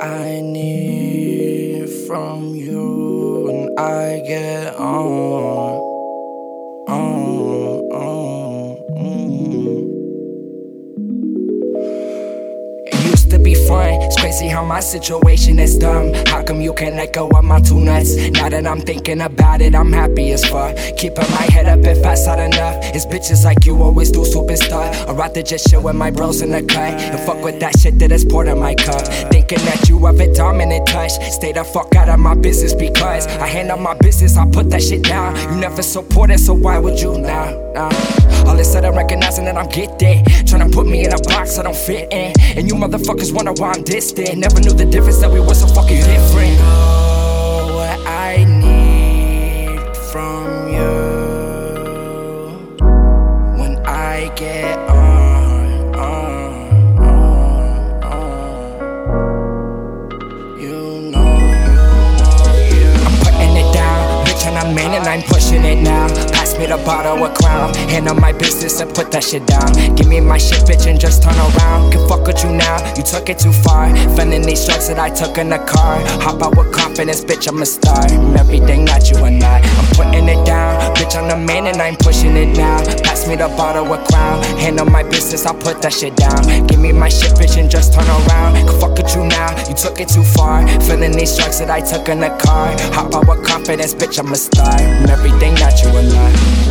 I need from you when I get on. To be fun, it's crazy how my situation is dumb. How come you can't let go of my two nuts? Now that I'm thinking about it, I'm happy as fuck. Keeping my head up if I enough. It's bitches like you always do, superstar. I'd rather just chill with my bros in the cut and fuck with that shit that is poured in my cup. Thinking that you have a dominant touch. Stay the fuck out of my business because I handle my business, I put that shit down. You never support it, so why would you now? Nah, nah. This I'm recognizing that I'm gifted. Trying to put me in a box I don't fit in. And you motherfuckers wonder why I'm distant. Never knew the difference that we were so fucking different. I'm pushing it now. Pass me the bottle of crown, handle my business and put that shit down. Give me my shit, bitch, and just turn around. Can fuck with you now, you took it too far. Feeling these drugs that I took in the car. Hop out with confidence, bitch, I'm a star. Everything that you are not. I'm putting it down, bitch, I'm the man and I'm pushing it now. Pass me the bottle of crown, handle my business, I put that shit down. Give me my shit, bitch, and just turn around. Can fuck with you now, you took it too far. Feeling these drugs that I took in the car. Hop out with confidence, bitch, I'm a star. Everything that you not.